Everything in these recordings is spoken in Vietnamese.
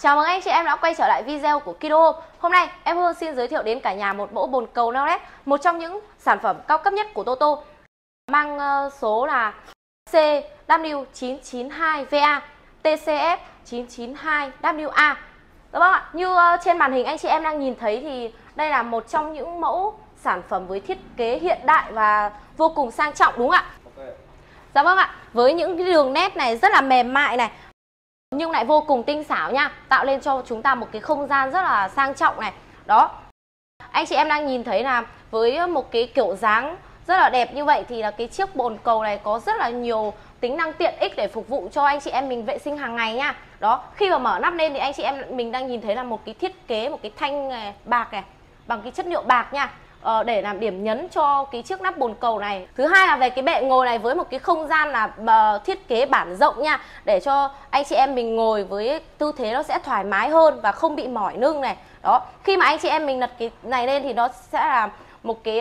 Chào mừng anh chị em đã quay trở lại video của Kido. Hôm nay em Hương xin giới thiệu đến cả nhà một mẫu bồn cầu neo LED, một trong những sản phẩm cao cấp nhất của Toto. Mang ờ, số là CW992VA TCF 992WA. Các bác ạ, như ờ, trên màn hình anh chị em đang nhìn thấy thì đây là một trong những mẫu sản phẩm với thiết kế hiện đại và vô cùng sang trọng đúng không ạ? Dạ vâng ạ, với những cái đường nét này rất là mềm mại này nhưng lại vô cùng tinh xảo nha tạo lên cho chúng ta một cái không gian rất là sang trọng này. Đó. Anh chị em đang nhìn thấy là với một cái kiểu dáng rất là đẹp như vậy thì là cái chiếc bồn cầu này có rất là nhiều tính năng tiện ích để phục vụ cho anh chị em mình vệ sinh hàng ngày nha. Đó khi mà mở nắp lên thì anh chị em mình đang nhìn thấy là một cái thiết kế một cái thanh này, bạc này bằng cái chất liệu bạc nha. Ờ, để làm điểm nhấn cho cái chiếc nắp bồn cầu này. Thứ hai là về cái bệ ngồi này với một cái không gian là uh, thiết kế bản rộng nha. Để cho anh chị em mình ngồi với tư thế nó sẽ thoải mái hơn và không bị mỏi lưng này. Đó khi mà anh chị em mình lật cái này lên thì nó sẽ là một cái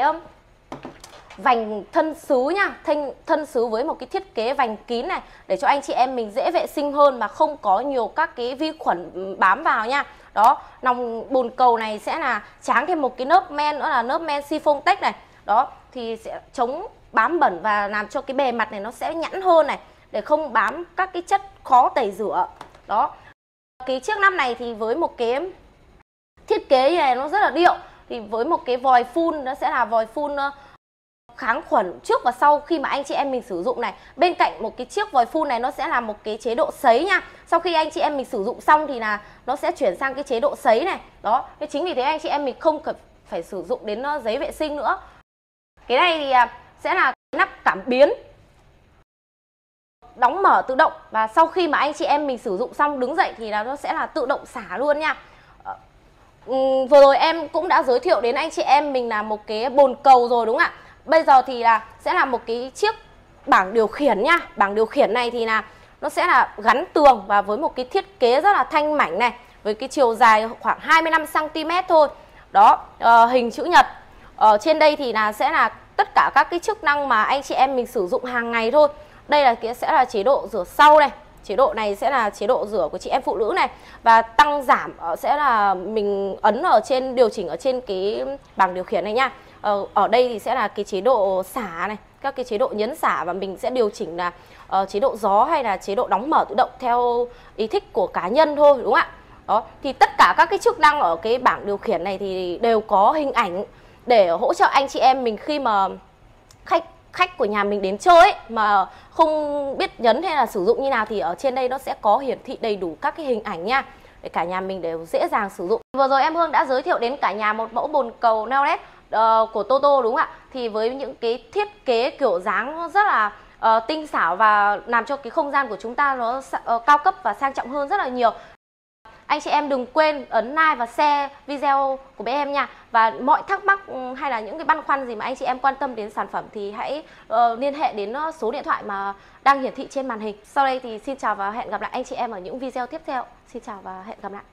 vành thân sứ nha. Thân thân sứ với một cái thiết kế vành kín này. Để cho anh chị em mình dễ vệ sinh hơn mà không có nhiều các cái vi khuẩn ừ, bám vào nha đó, lòng bồn cầu này sẽ là tráng thêm một cái lớp men nữa là lớp men siphon tech này. Đó, thì sẽ chống bám bẩn và làm cho cái bề mặt này nó sẽ nhẵn hơn này, để không bám các cái chất khó tẩy rửa. Đó, cái chiếc nắp này thì với một cái thiết kế như này nó rất là điệu. Thì với một cái vòi phun, nó sẽ là vòi phun kháng khuẩn trước và sau khi mà anh chị em mình sử dụng này. Bên cạnh một cái chiếc vòi phun này nó sẽ là một cái chế độ sấy nha. Sau khi anh chị em mình sử dụng xong thì là nó sẽ chuyển sang cái chế độ sấy này. Đó thế chính vì thế anh chị em mình không cần phải sử dụng đến ờ, giấy vệ sinh nữa. Cái này thì à, sẽ là nắp cảm biến. Đóng mở tự động và sau khi mà anh chị em mình sử dụng xong đứng dậy thì là nó sẽ là tự động xả luôn nha. Ừ, vừa rồi em cũng đã giới thiệu đến anh chị em mình là một cái bồn cầu rồi đúng không ạ? Bây giờ thì là sẽ là một cái chiếc bảng điều khiển nha. Bảng điều khiển này thì là nó sẽ là gắn tường và với một cái thiết kế rất là thanh mảnh này với cái chiều dài khoảng 25 cm thôi. Đó uh, hình chữ nhật. Ở trên đây thì là sẽ là tất cả các cái chức năng mà anh chị em mình sử dụng hàng ngày thôi. Đây là cái sẽ là chế độ rửa sau này chế độ này sẽ là chế độ rửa của chị em phụ nữ này. Và tăng giảm ờ, sẽ là mình ấn ở trên điều chỉnh ở trên cái bảng điều khiển này nha. Ờ, ở đây thì sẽ là cái chế độ xả này các cái chế độ nhấn xả và mình sẽ điều chỉnh là uh, chế độ gió hay là chế độ đóng mở tự động theo ý thích của cá nhân thôi đúng không ạ? Đó thì tất cả các cái chức năng ở cái bảng điều khiển này thì đều có hình ảnh để hỗ trợ anh chị em mình khi mà khách khách của nhà mình đến chơi ấy, mà không biết nhấn hay là sử dụng như nào thì ở trên đây nó sẽ có hiển thị đầy đủ các cái hình ảnh nha. Để cả nhà mình đều dễ dàng sử dụng. Vừa rồi em Hương đã giới thiệu đến cả nhà một mẫu bồn cầu neo LED ờ, uh, của Toto đúng không ạ? Thì với những cái thiết kế kiểu dáng rất là uh, tinh xảo và làm cho cái không gian của chúng ta nó uh, cao cấp và sang trọng hơn rất là nhiều anh chị em đừng quên ấn like và share video của bé em nha. Và mọi thắc mắc ừ, hay là những cái băn khoăn gì mà anh chị em quan tâm đến sản phẩm thì hãy uh, liên hệ đến ờ, số điện thoại mà đang hiển thị trên màn hình. Sau đây thì xin chào và hẹn gặp lại anh chị em ở những video tiếp theo. Xin chào và hẹn gặp lại.